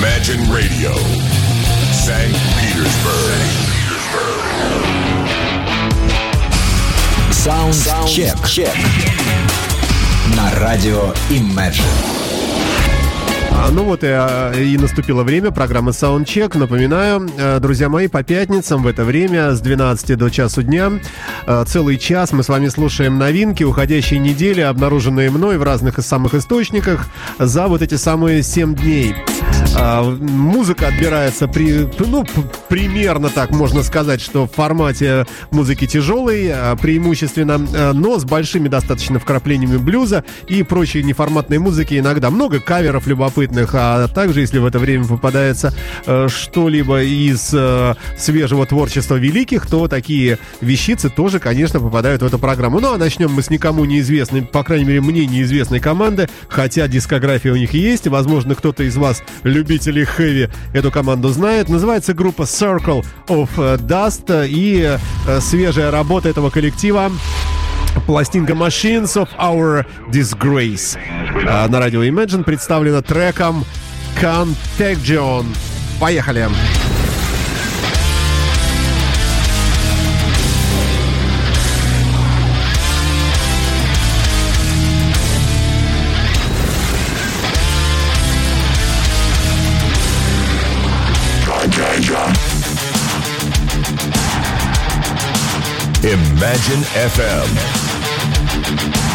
Imagine Radio, St. Petersburg. Саундчек. На радио Imagine. А, Ну вот и, а, и наступило время программы Soundcheck. Напоминаю, э, друзья мои, по пятницам в это время с 12 до часу дня целый час мы с вами слушаем новинки уходящей недели, обнаруженные мной в разных из самых источниках за вот эти самые 7 дней. А, Музыка отбирается при, ну, примерно так можно сказать, что в формате музыки тяжелой, а, преимущественно, э, но с большими достаточно вкраплениями блюза и прочей неформатной музыки. Иногда много каверов любопытных, а также, если в это время попадается э, что-либо из э, свежего творчества великих, то такие вещицы тоже, конечно, попадают в эту программу. Ну а начнем мы с никому неизвестной, по крайней мере, мне неизвестной команды, хотя дискография у них есть. Возможно, кто-то из вас, любителей хэви, эту команду знает. Называется группа Circle of Dust и э, свежая работа этого коллектива Пластинка Machines of Our Disgrace А, на радио Imagine представлена треком Contagion. Поехали! Imagine FM.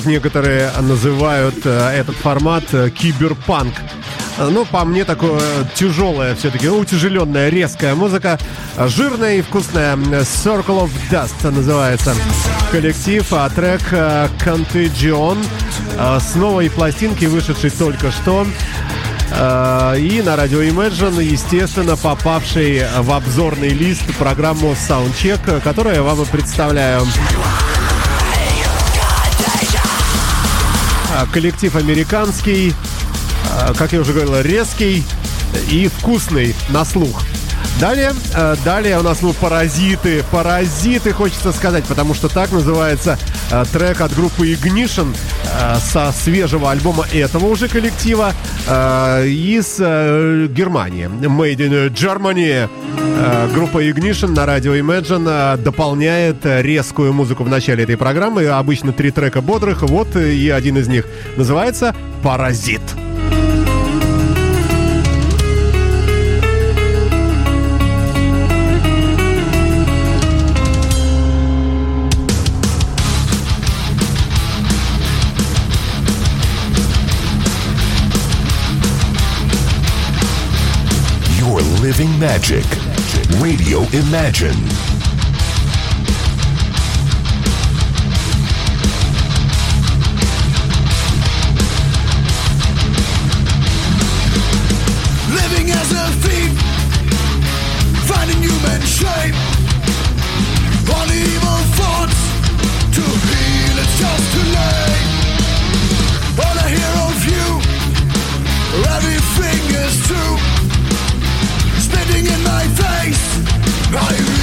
Как некоторые называют э, этот формат, э, киберпанк. Э, Ну, по мне, такое тяжелая все-таки, утяжеленная, резкая музыка. Э, Жирная и вкусная. Circle of Dust называется коллектив, а трек э, Contagion э, с новой пластинки, вышедшей только что. Э, И на радио Imagine, естественно, попавший в обзорный лист программу Soundcheck, э, которую я вам и представляю. Коллектив американский, а, как я уже говорил, резкий и вкусный на слух. Далее, э, далее у нас ну паразиты, паразиты хочется сказать, потому что так называется трек от группы Ignition со свежего альбома этого уже коллектива из э, Германии, Made in Germany. Э, группа Ignition на радио Imagine э, дополняет э, резкую музыку в начале этой программы. Обычно три трека бодрых, вот и один из них называется «Паразит». Living magic. Radio Imagine. Living as a thief, finding human shape. On evil thoughts, to heal it's just too late. All I hear of you, everything is true. I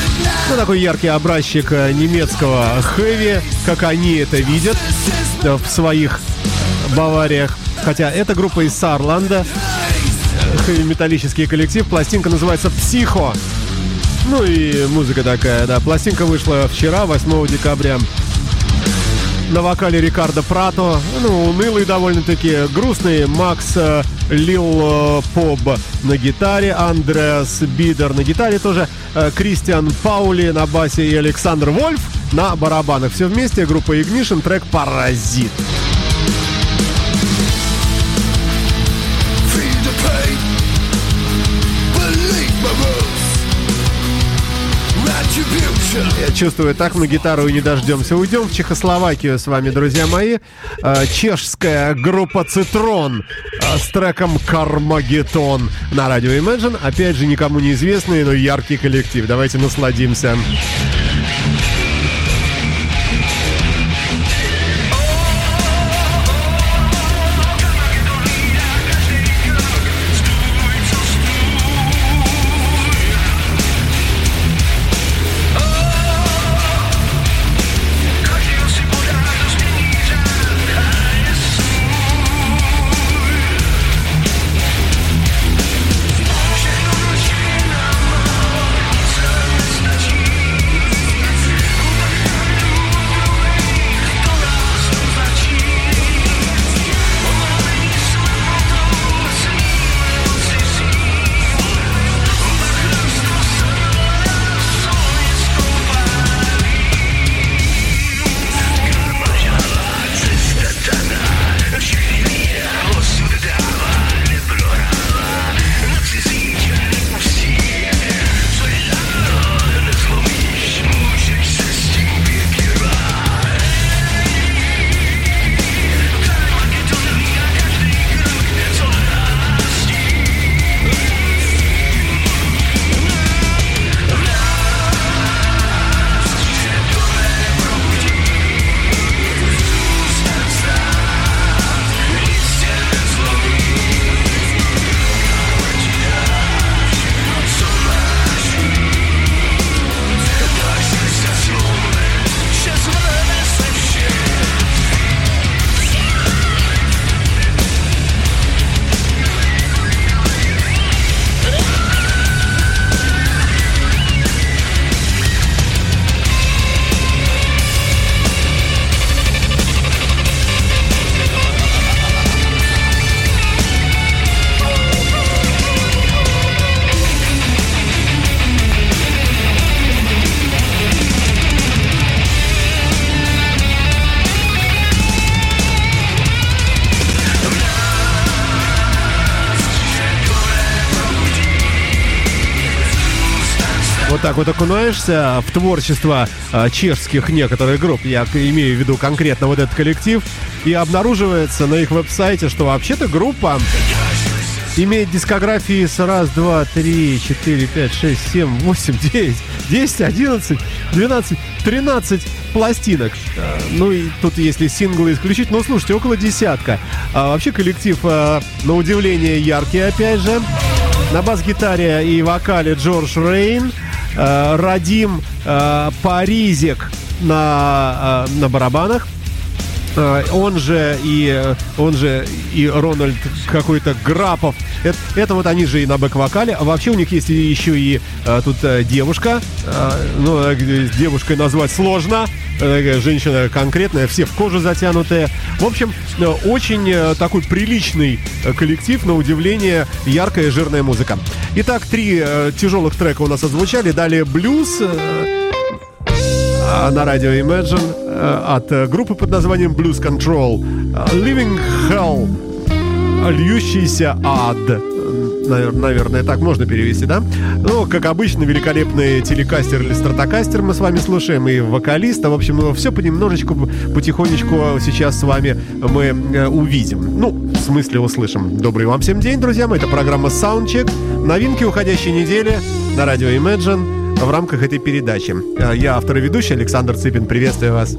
it now? Ну, такой яркий образчик э, немецкого хэви, как они это видят э, в своих Бавариях. Хотя эта группа из Саарланда, хэви-металлический коллектив, пластинка называется «Психо». Ну и музыка такая, да. Пластинка вышла вчера, 8 декабря. На вокале Рикардо Прато, ну, унылый довольно-таки, грустный Макс э, Лил э, Поб на гитаре, Андреас Бидер на гитаре тоже, э, Кристиан Паули на басе и Александр Вольф на барабанах. Все вместе, группа Ignition, трек «Паразит». Feel Я чувствую, так мы гитару и не дождемся. Уйдем в Чехословакию с вами, друзья мои. Э, Чешская группа Цитрон э, с треком Кармагетон на радио Imagine. Опять же, никому неизвестный, но яркий коллектив. Давайте насладимся. Так вот окунаешься в творчество э, чешских некоторых групп, я имею в виду конкретно вот этот коллектив, и обнаруживается на их веб-сайте, что вообще-то группа имеет дискографии с раз, два, три, четыре, пять, шесть, семь, восемь, девять, десять, одиннадцать, двенадцать, тринадцать пластинок. Э, Ну и тут если синглы исключить, ну слушайте, около десятка. А вообще коллектив, э, на удивление, яркий опять же. На бас-гитаре и вокале Джордж Рейн, Радим э, Паризик на, э, на барабанах. Э, Он же и э, он же и Рональд какой-то Грапов. Это, это вот они же и на бэк-вокале. А вообще у них есть еще и э, тут э, девушка. Э, ну, э, с девушкой назвать сложно. Э, такая женщина конкретная, все в кожу затянутые. В общем, э, очень э, такой приличный э, коллектив, на удивление, яркая жирная музыка. Итак, три э, тяжелых трека у нас отзвучали. Далее блюз. э, а, на радио Imagine э, от э, группы под названием Blues Control э, Living Hell Льющийся ад. Э, навер- Наверное, так можно перевести, да? Ну, как обычно, великолепный телекастер или стратокастер мы с вами слушаем И вокалиста, в общем, все понемножечку, потихонечку сейчас с вами мы э, увидим. Ну, в смысле услышим. Добрый вам всем день, друзья мои, это программа Soundcheck Новинки уходящей недели на радио Imagine в рамках этой передачи. Э, Я автор и ведущий Александр Цыпин. Приветствую вас.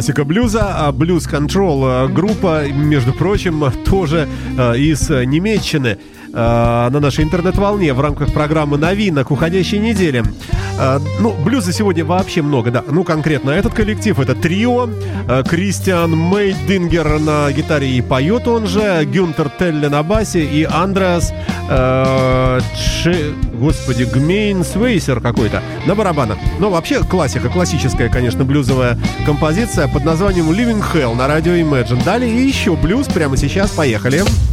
Классика блюза. А Blues Control э, группа, между прочим, тоже э, из Немеччины э, на нашей интернет-волне в рамках программы новинок уходящей недели. Ну, блюза сегодня вообще много, да. Ну, конкретно этот коллектив, это трио. Кристиан Мейдингер на гитаре и поет он же, Гюнтер Телле на басе и Андреас э, Ше- Господи, Гмейн Свейсер какой-то на барабанах. Но вообще классика, классическая, конечно, блюзовая композиция под названием Living Hell на радио Imagine. Далее еще блюз прямо сейчас. Поехали. I'm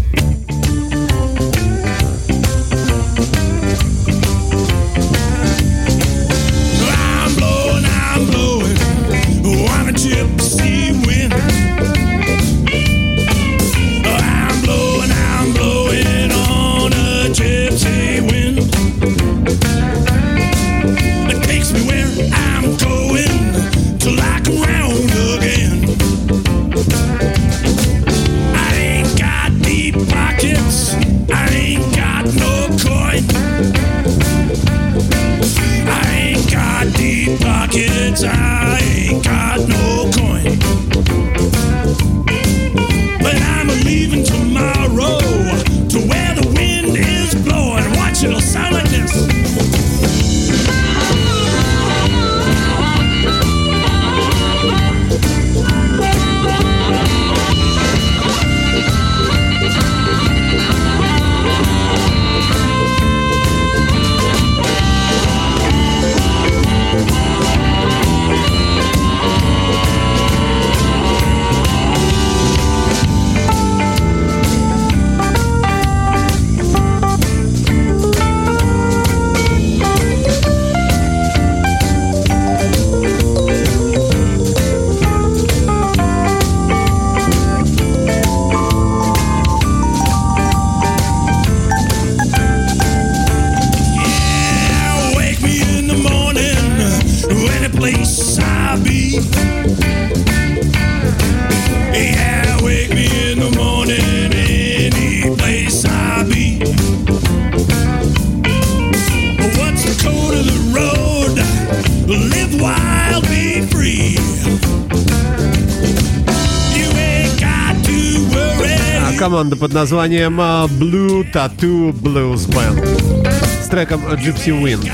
команда под названием а, Blue Tattoo Blues Band с треком Gypsy Wind.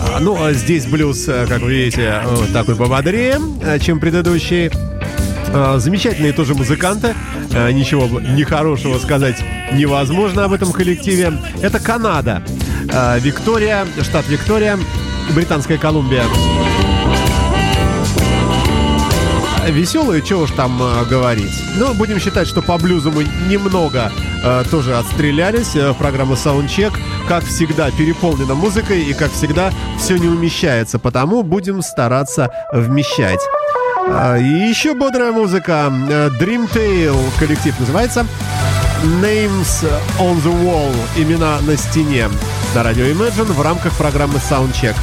А, Ну, а здесь блюз, как вы видите, такой пободрее, чем предыдущий. Замечательные тоже музыканты. Ничего нехорошего сказать невозможно об этом коллективе. Это Канада. Виктория, штат Виктория, Британская Колумбия. Веселые, чего уж там э, говорить. Но будем считать, что по блюзу мы немного э, тоже отстрелялись. Э, программа Soundcheck, как всегда, переполнена музыкой и, как всегда, все не умещается. Потому будем стараться вмещать. А, И еще бодрая музыка. Э, Dreamtale коллектив называется. Names on the Wall. Имена на стене. На радио Imagine в рамках программы Soundcheck.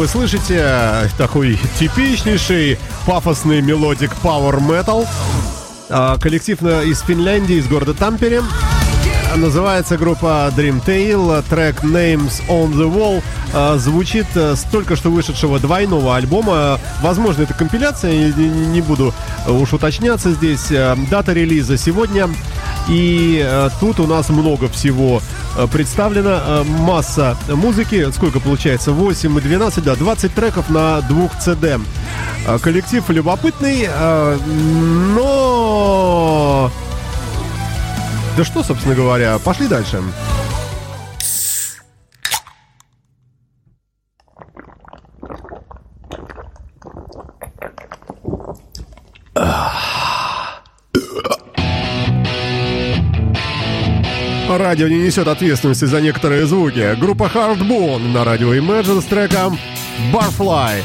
Вы слышите, такой типичнейший пафосный melodic power metal. А, Коллектив из Финляндии, из города Тампере. Называется группа Dreamtale, трек Names on the Wall а, звучит а, с только что вышедшего двойного альбома. Возможно, это компиляция, не, буду а, уж уточняться здесь. А, Дата релиза сегодня. И а, тут у нас много всего а, представлено. А, Масса музыки. Сколько получается? 8 и 12, да, 20 треков на двух CD. А, Коллектив любопытный, а, но... Да что, собственно говоря, пошли дальше. Радио не несет ответственности за некоторые звуки. Группа Hardbone на радио Imagine с треком Barfly.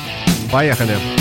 Поехали. Today's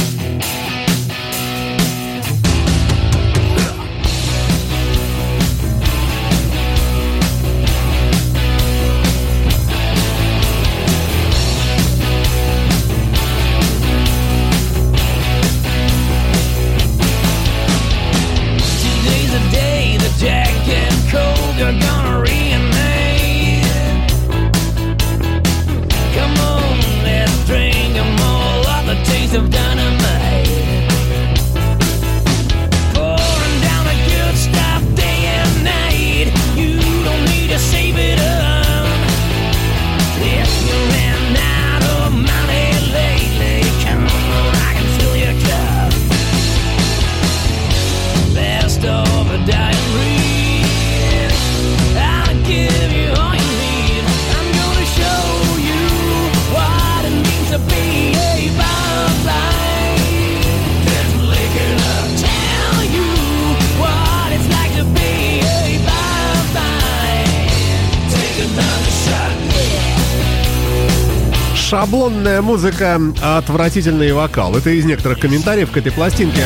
Шаблонная музыка, отвратительный вокал. Это из некоторых комментариев к этой пластинке.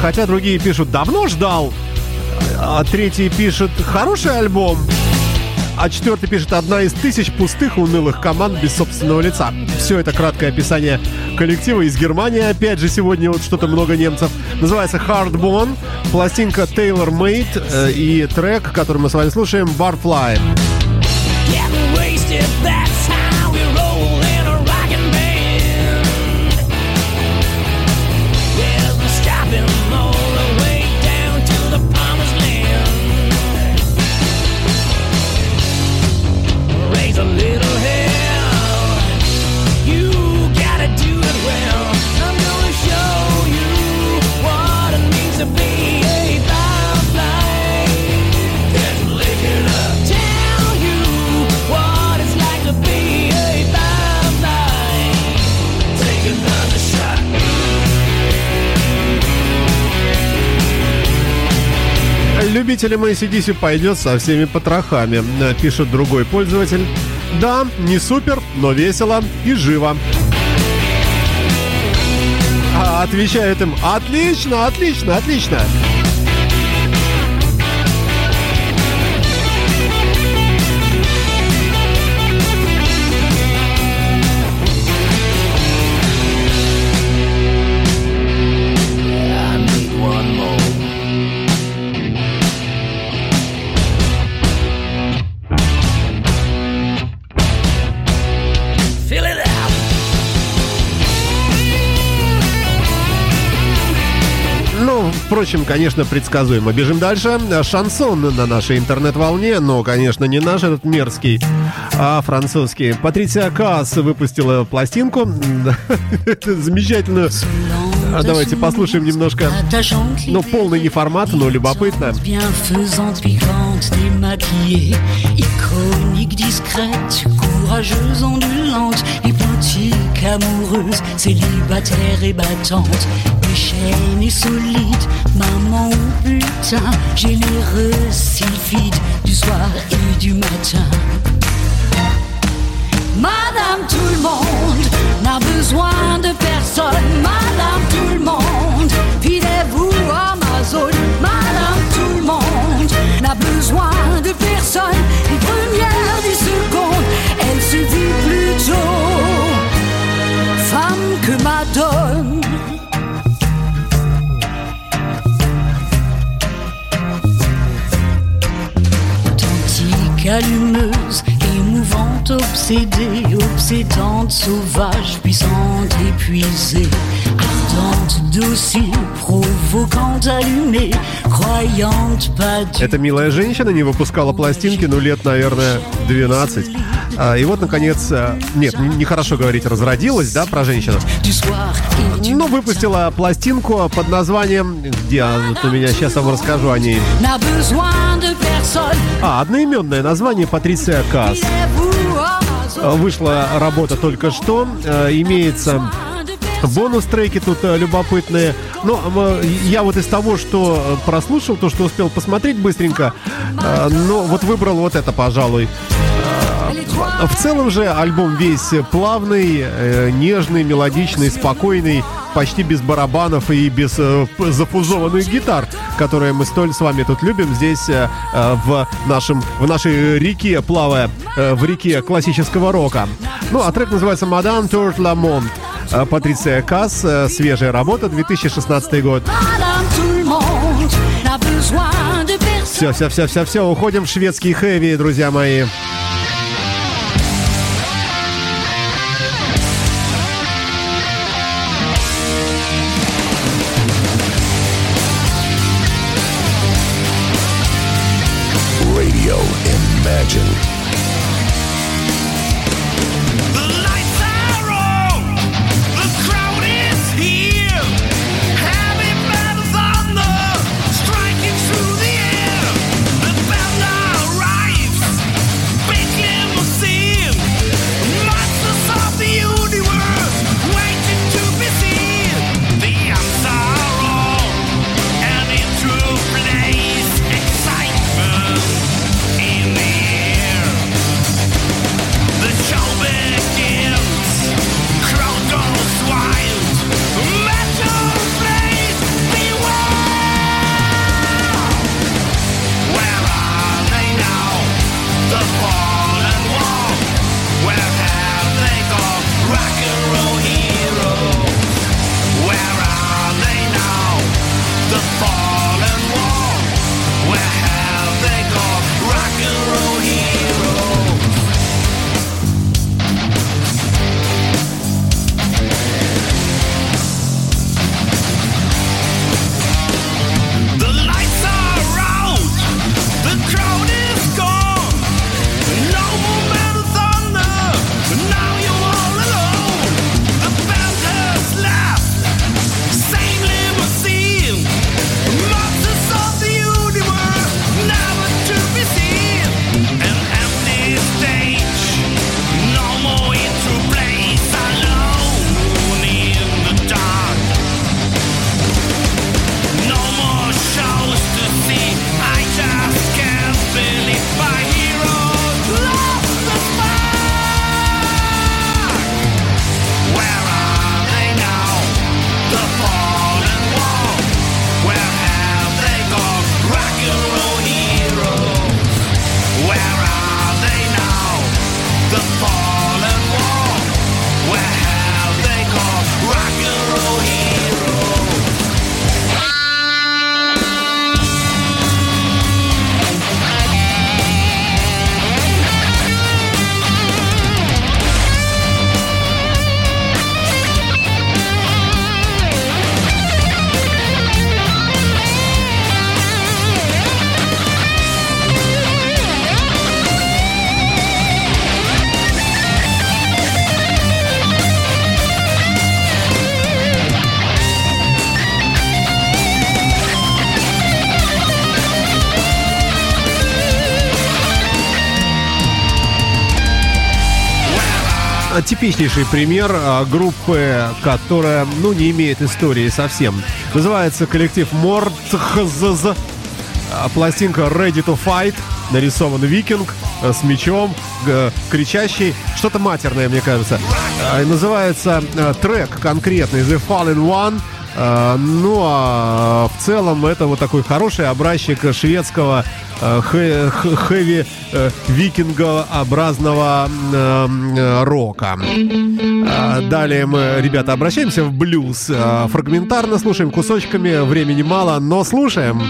Хотя другие пишут «давно ждал», а третий пишет «хороший альбом», а четвертый пишет «одна из тысяч пустых унылых команд без собственного лица». Все это краткое описание коллектива из Германии. Опять же, сегодня вот что-то много немцев. Называется Hardbone, пластинка Taylor Made э, и трек, который мы с вами слушаем, Barfly. Любителям ACDC пойдет со всеми потрохами, э, пишет другой пользователь. Да, не супер, но весело и живо. А отвечают им «Отлично, отлично, отлично!» Впрочем, конечно, предсказуемо. Бежим дальше. Шансон на нашей интернет-волне, но, конечно, не наш этот мерзкий, а французский. Патриция Каас выпустила пластинку. Это замечательную. А давайте послушаем немножко. Ну, полный не формат, но любопытно. Courageuse, ondulante, hypnotique, amoureuse, célibataire et battante, déchaîne et solide, maman ou putain, généreuse, sylphide, du soir et du matin. Madame tout le monde n'a besoin de personne. Madame tout le monde, filez-vous à ma zone. Madame tout le monde n'a besoin de personne. Obsédée, obsédante, sauvage, puissante, épuisée, ardente, docile, provocante, allumée, croyante, pas Эта милая женщина не выпускала пластинки, ну, лет, наверное, 12. А, И вот, наконец, э, нет, нехорошо говорить, разродилась, да, про женщину. Ну, выпустила пластинку под названием... Где а, у меня сейчас вам расскажу о ней. А, одноименное название Патриция Касс. Вышла работа только что. Э, Имеется бонус-треки тут э, любопытные. Но э, я вот из того, что прослушал, то, что успел посмотреть быстренько, но вот выбрал вот это, пожалуй. В целом же альбом весь плавный, э, нежный, мелодичный, спокойный, почти без барабанов и без э, зафузованных гитар, которые мы столь с вами тут любим здесь э, э, в нашем в нашей реке, плавая э, в реке классического рока. Ну, а трек называется «Мадам Турт Ламонт». Э, Патриция Касс, свежая работа, 2016 год. Все, все, все, все, все, уходим в шведский хэви, друзья мои. Типичнейший пример а, группы, которая, ну, не имеет истории совсем. Называется коллектив Мортхзз. А, Пластинка Ready to Fight. Нарисован викинг э, с мечом, кричащий. Что-то матерное, мне кажется. А, Называется трек конкретный The Fallen One. А, Ну, а в целом это вот такой хороший образчик шведского э, хэ- хэ- хэви э, викингообразного э, рока. А, Далее мы, ребята, обращаемся в блюз. А, Фрагментарно слушаем кусочками, времени мало, но слушаем.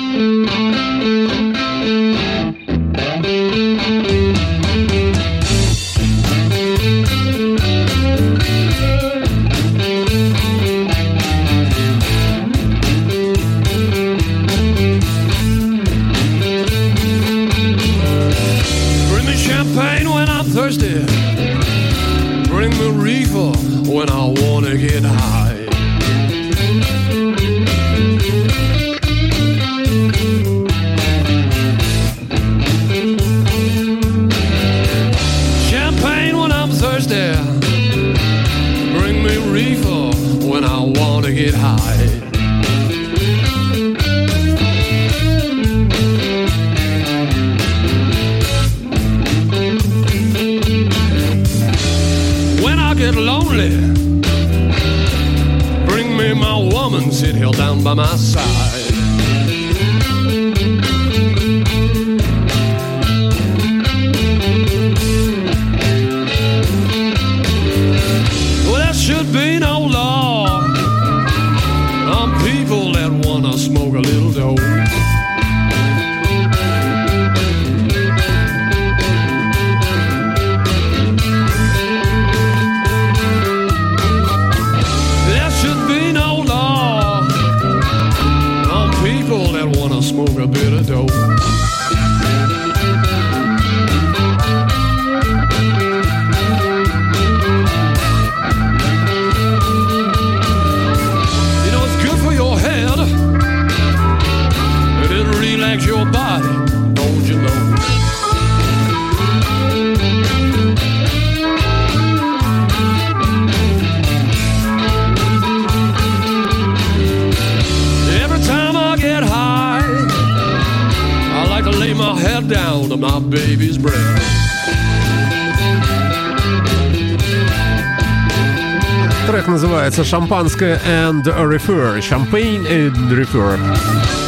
шампанское and refer. Champagne and refer.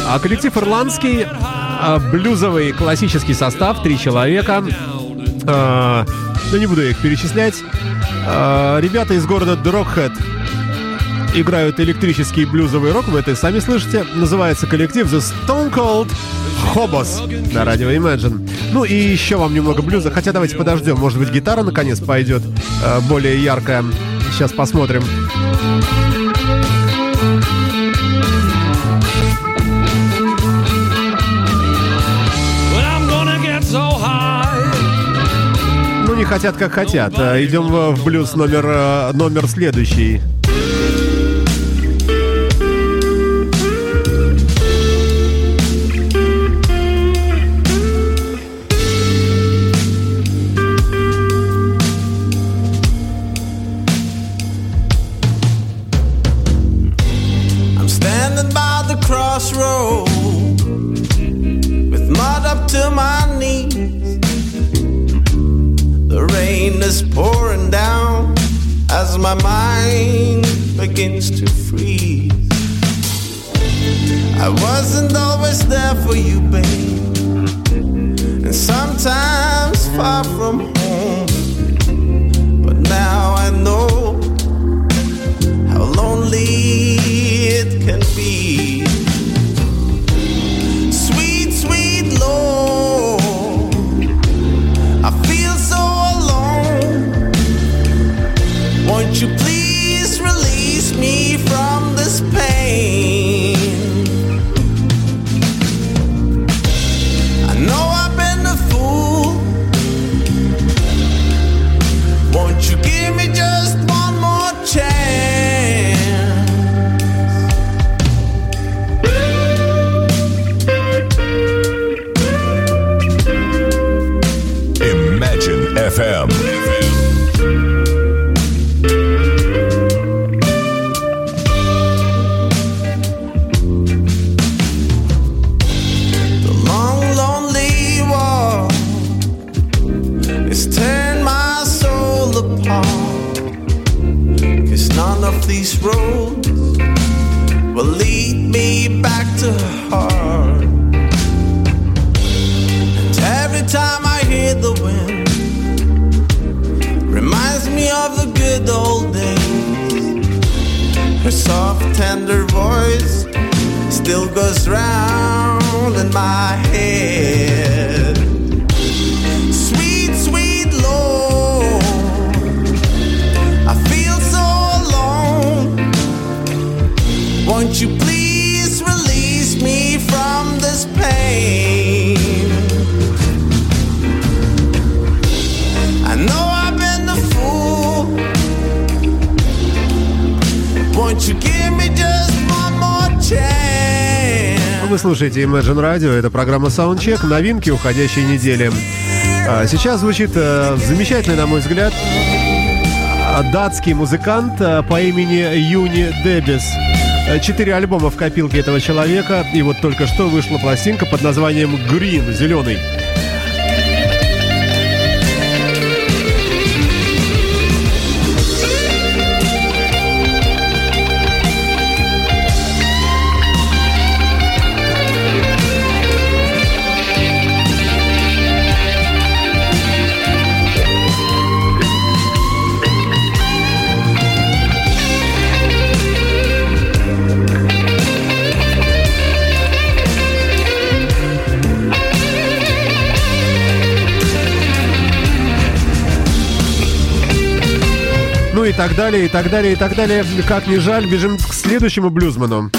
А коллектив ирландский, а, блюзовый классический состав, три человека. А, да не буду их перечислять. А, ребята из города Дрокхед играют электрический блюзовый рок, вы это сами слышите. Называется коллектив The Stone Cold Hobos на радио Imagine. Ну и еще вам немного блюза, хотя давайте подождем, может быть гитара наконец пойдет а, более яркая. Сейчас посмотрим. Ну, не хотят, как хотят. Э, идем в блюз номер, э, номер следующий. of the good old days. Her soft, tender voice still goes round in my head. Слушаете Imagine Radio, это программа Soundcheck, новинки уходящей недели. А Сейчас звучит э, замечательный, на мой взгляд, датский музыкант э, по имени Юни Дебис. Э, Четыре альбома в копилке этого человека, и вот только что вышла пластинка под названием Green, зеленый. И так далее, и так далее, и так далее. Как ни жаль, бежим к следующему блюзману.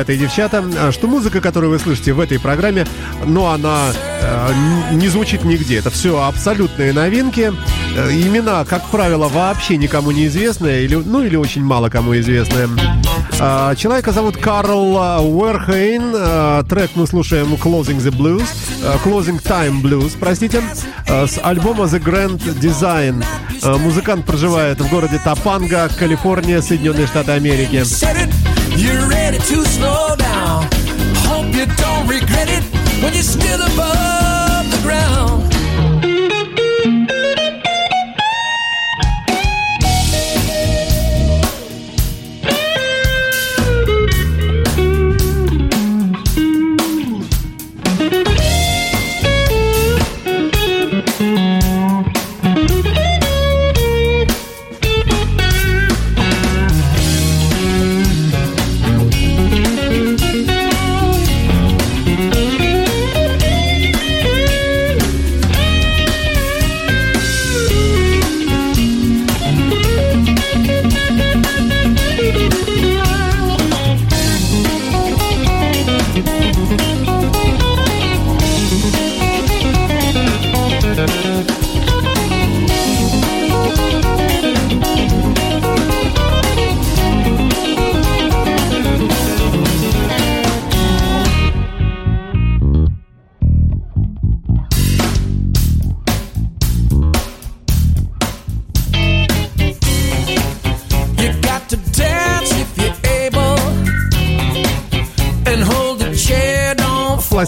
Ребята и девчата, а, что музыка, которую вы слышите в этой программе, ну, она э, не звучит нигде. Это все абсолютные новинки. Э, Имена, как правило, вообще никому не известные, или, ну, или очень мало кому известные. А, Человека зовут Карл а, Уэрхейн. Трек мы слушаем Closing the Blues, Closing Time Blues, простите, с альбома The Grand Design. Музыкант проживает в городе Топанга, Калифорния, Соединенные Штаты Америки. You're ready to slow down. Hope you don't regret it when you're still above the ground.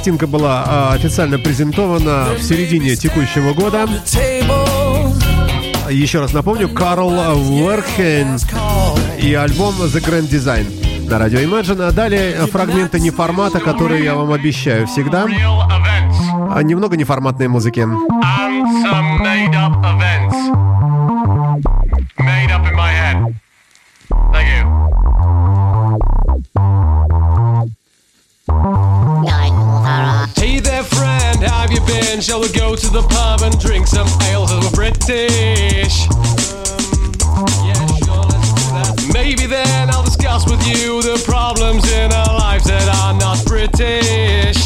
Пластинка была а, официально презентована в середине текущего года. Еще раз напомню, Карл Уэрхейн и альбом The Grand Design на радио Imagine. А далее фрагменты неформата, которые я вам обещаю всегда. а, немного неформатной музыки. and some made up events. Shall we go to the pub and drink some ale? 'Cause we're British. Um, yeah, sure, let's do that. Maybe then I'll discuss with you the problems in our lives that are not British.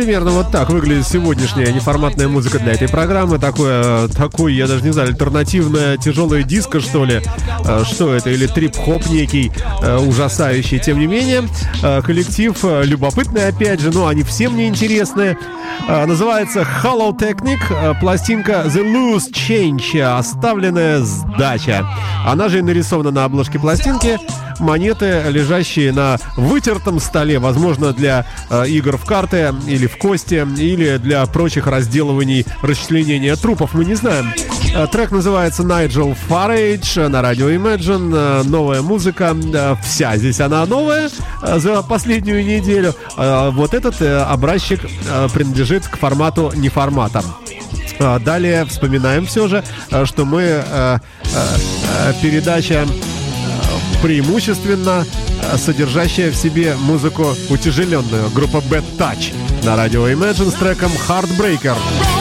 Примерно вот так выглядит сегодняшняя неформатная музыка для этой программы. Такое, такой, я даже не знаю, альтернативная тяжелая диско, что ли. Э, Что это? Или трип-хоп некий, э, ужасающий. Тем не менее, э, коллектив любопытный, опять же, но они все мне интересны. Называется Hollow Technic, пластинка The Loose Change, оставленная сдача. Она же и нарисована на обложке пластинки. Монеты, лежащие на вытертом столе, возможно, для э, игр в карты или в кости, или для прочих разделываний, расчленения трупов, мы не знаем. Э, Трек называется Nigel Farage на радио Imagine. Э, Новая музыка, э, вся здесь она новая за последнюю неделю. Вот этот образчик принадлежит к формату неформата. А, Далее вспоминаем все же, что мы передача преимущественно э, содержащая в себе музыку утяжеленную. Группа Bad Touch на радио Imagine с треком Heartbreaker. And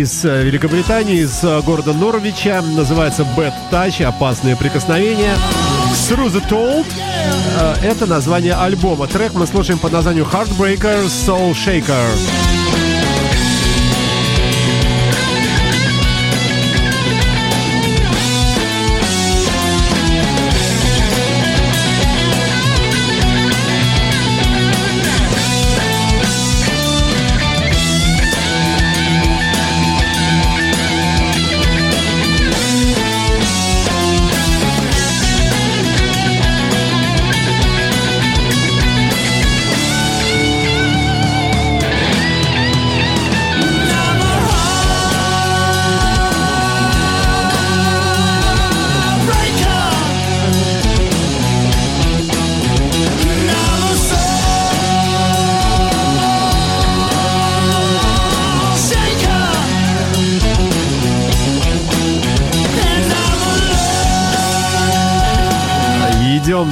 из э, Великобритании, из э, города Норвича. Называется Bad Touch, опасные прикосновения. Through the Told. Э, Это название альбома. Трек мы слушаем под названием Heartbreaker Soul Shaker.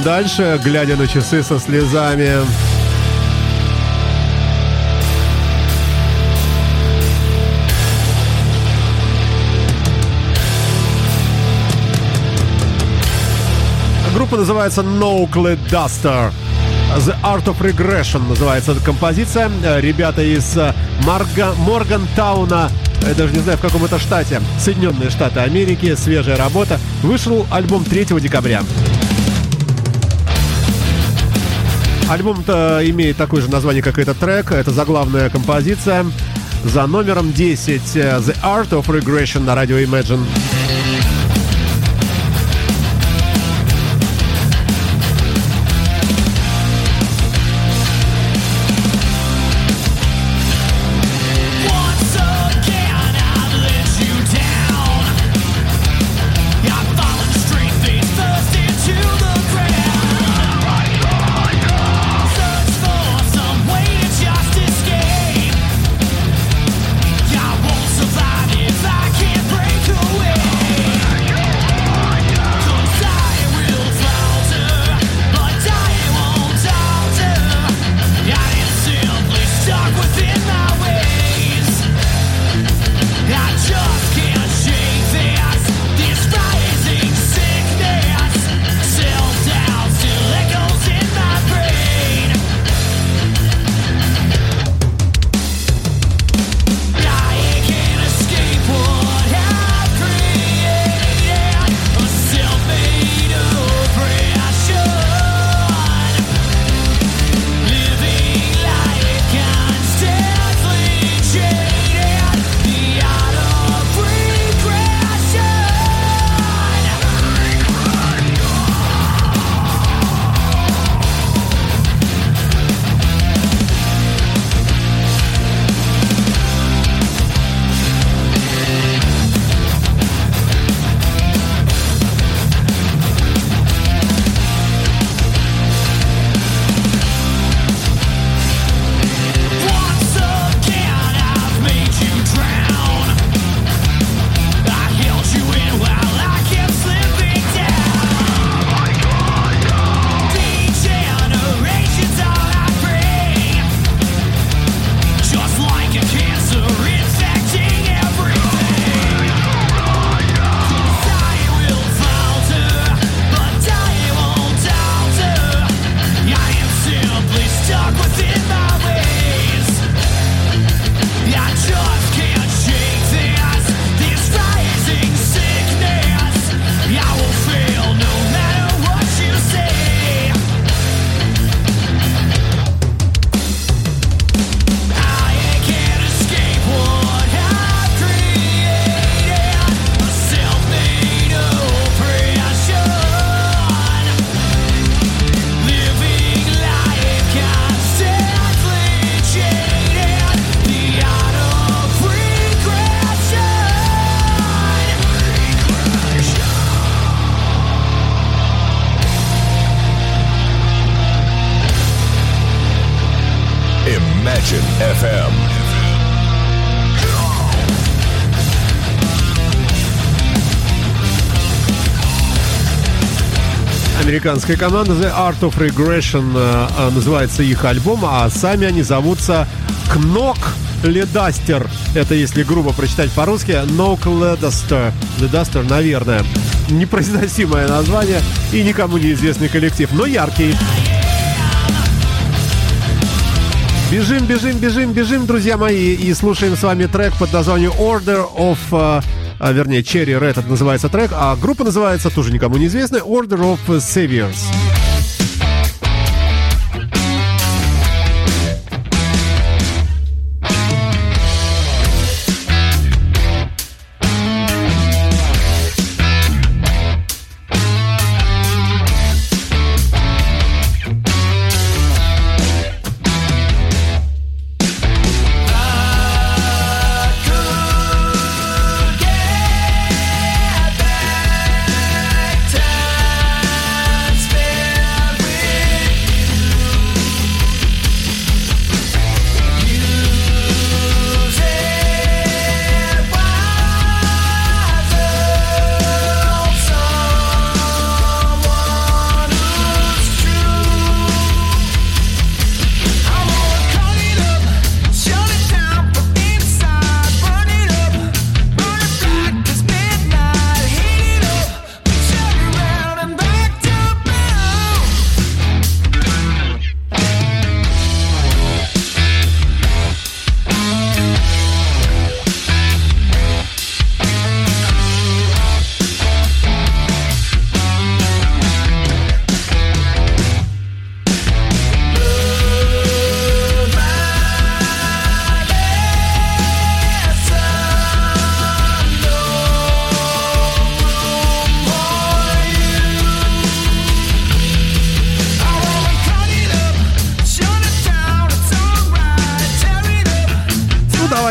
Дальше, глядя на часы со слезами. Группа называется No Clay Duster. The Art of Regression называется эта композиция. Ребята из э, Марга... Моргантауна, э, даже не знаю в каком это штате, Соединенные Штаты Америки, свежая работа. Вышел альбом 3 декабря. Альбом-то имеет такое же название, как и этот трек. Это заглавная композиция за номером 10 э, The Art of Regression на радио Imagine. Американская команда The Art of Regression э, э, называется их альбом, а сами они зовутся Кнок Ледастер. Это если грубо прочитать по-русски, Knock Ledaster. Ledaster, наверное. Непроизносимое название и никому неизвестный коллектив, но яркий. Бежим, бежим, бежим, бежим, друзья мои, и слушаем с вами трек под названием Order of, э, а, вернее, Cherry Red это называется трек, а группа называется, тоже никому неизвестная, Order of Saviors.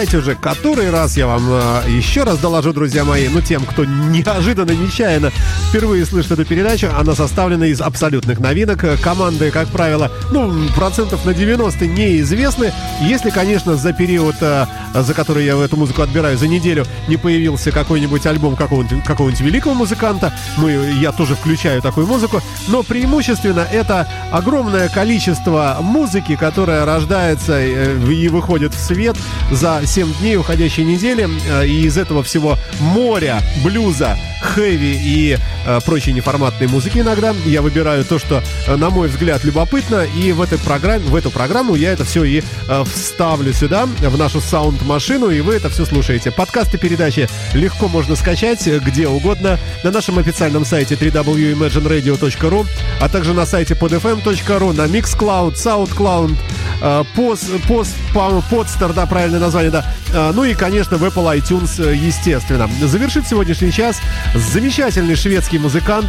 Знаете уже, который раз я вам э, еще раз доложу, друзья мои, ну, тем, кто неожиданно, нечаянно впервые слышит эту передачу, она составлена из абсолютных новинок. Команды, как правило, ну, процентов на 90 неизвестны. Если, конечно, за период, э, за который я эту музыку отбираю, за неделю не появился какой-нибудь альбом какого-нибудь, какого-нибудь великого музыканта, мы, я тоже включаю такую музыку, но преимущественно это огромное количество музыки, которая рождается э, и выходит в свет за 7 дней уходящей недели. Э, И из этого всего моря блюза, хэви и э, прочей неформатной музыки иногда я выбираю то, что, э, на мой взгляд, любопытно. И в, этой программе, в эту программу я это все и э, вставлю сюда, в нашу саунд-машину, и вы это все слушаете. Подкасты передачи легко можно скачать э, где угодно на нашем официальном сайте www.imagineradio.ru, а также на сайте podfm.ru, на Mixcloud, SoundCloud, э, Post, Post, по- Podster, да, правильное название, да. Ну и, конечно, в Apple iTunes, естественно. Завершит сегодняшний час замечательный шведский музыкант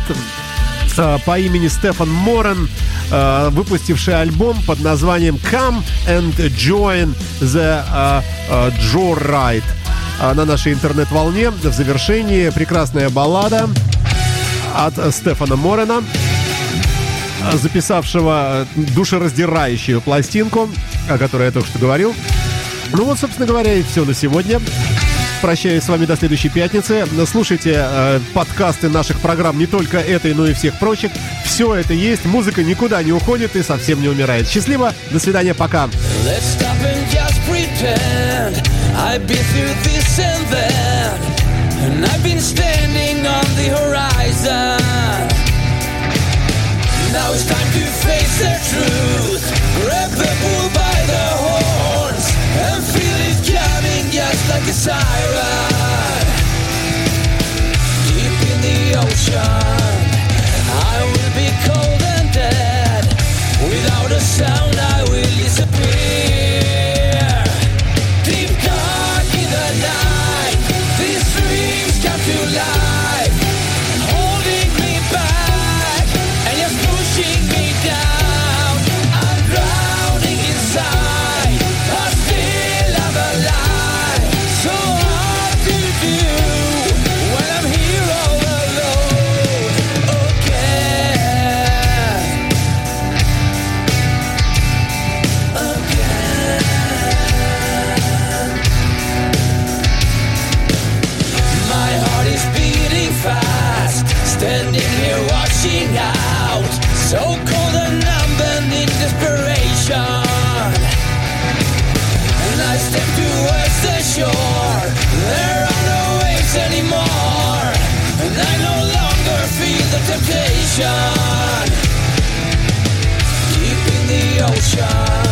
э, по имени Стефан Морен, э, выпустивший альбом под названием Come and Join the э, э, Joyride. На нашей интернет-волне в завершении прекрасная баллада от Стефана Морена, записавшего душераздирающую пластинку, о которой я только что говорил. Ну вот, собственно говоря, и все на сегодня. Прощаюсь с вами до следующей пятницы. Слушайте э, подкасты наших программ не только этой, но и всех прочих. Все это есть, музыка никуда не уходит и совсем не умирает. Счастливо, до свидания, пока. Now it's time to face the truth Grab the bull like a siren. Deep in the ocean temptation. Deep in the ocean.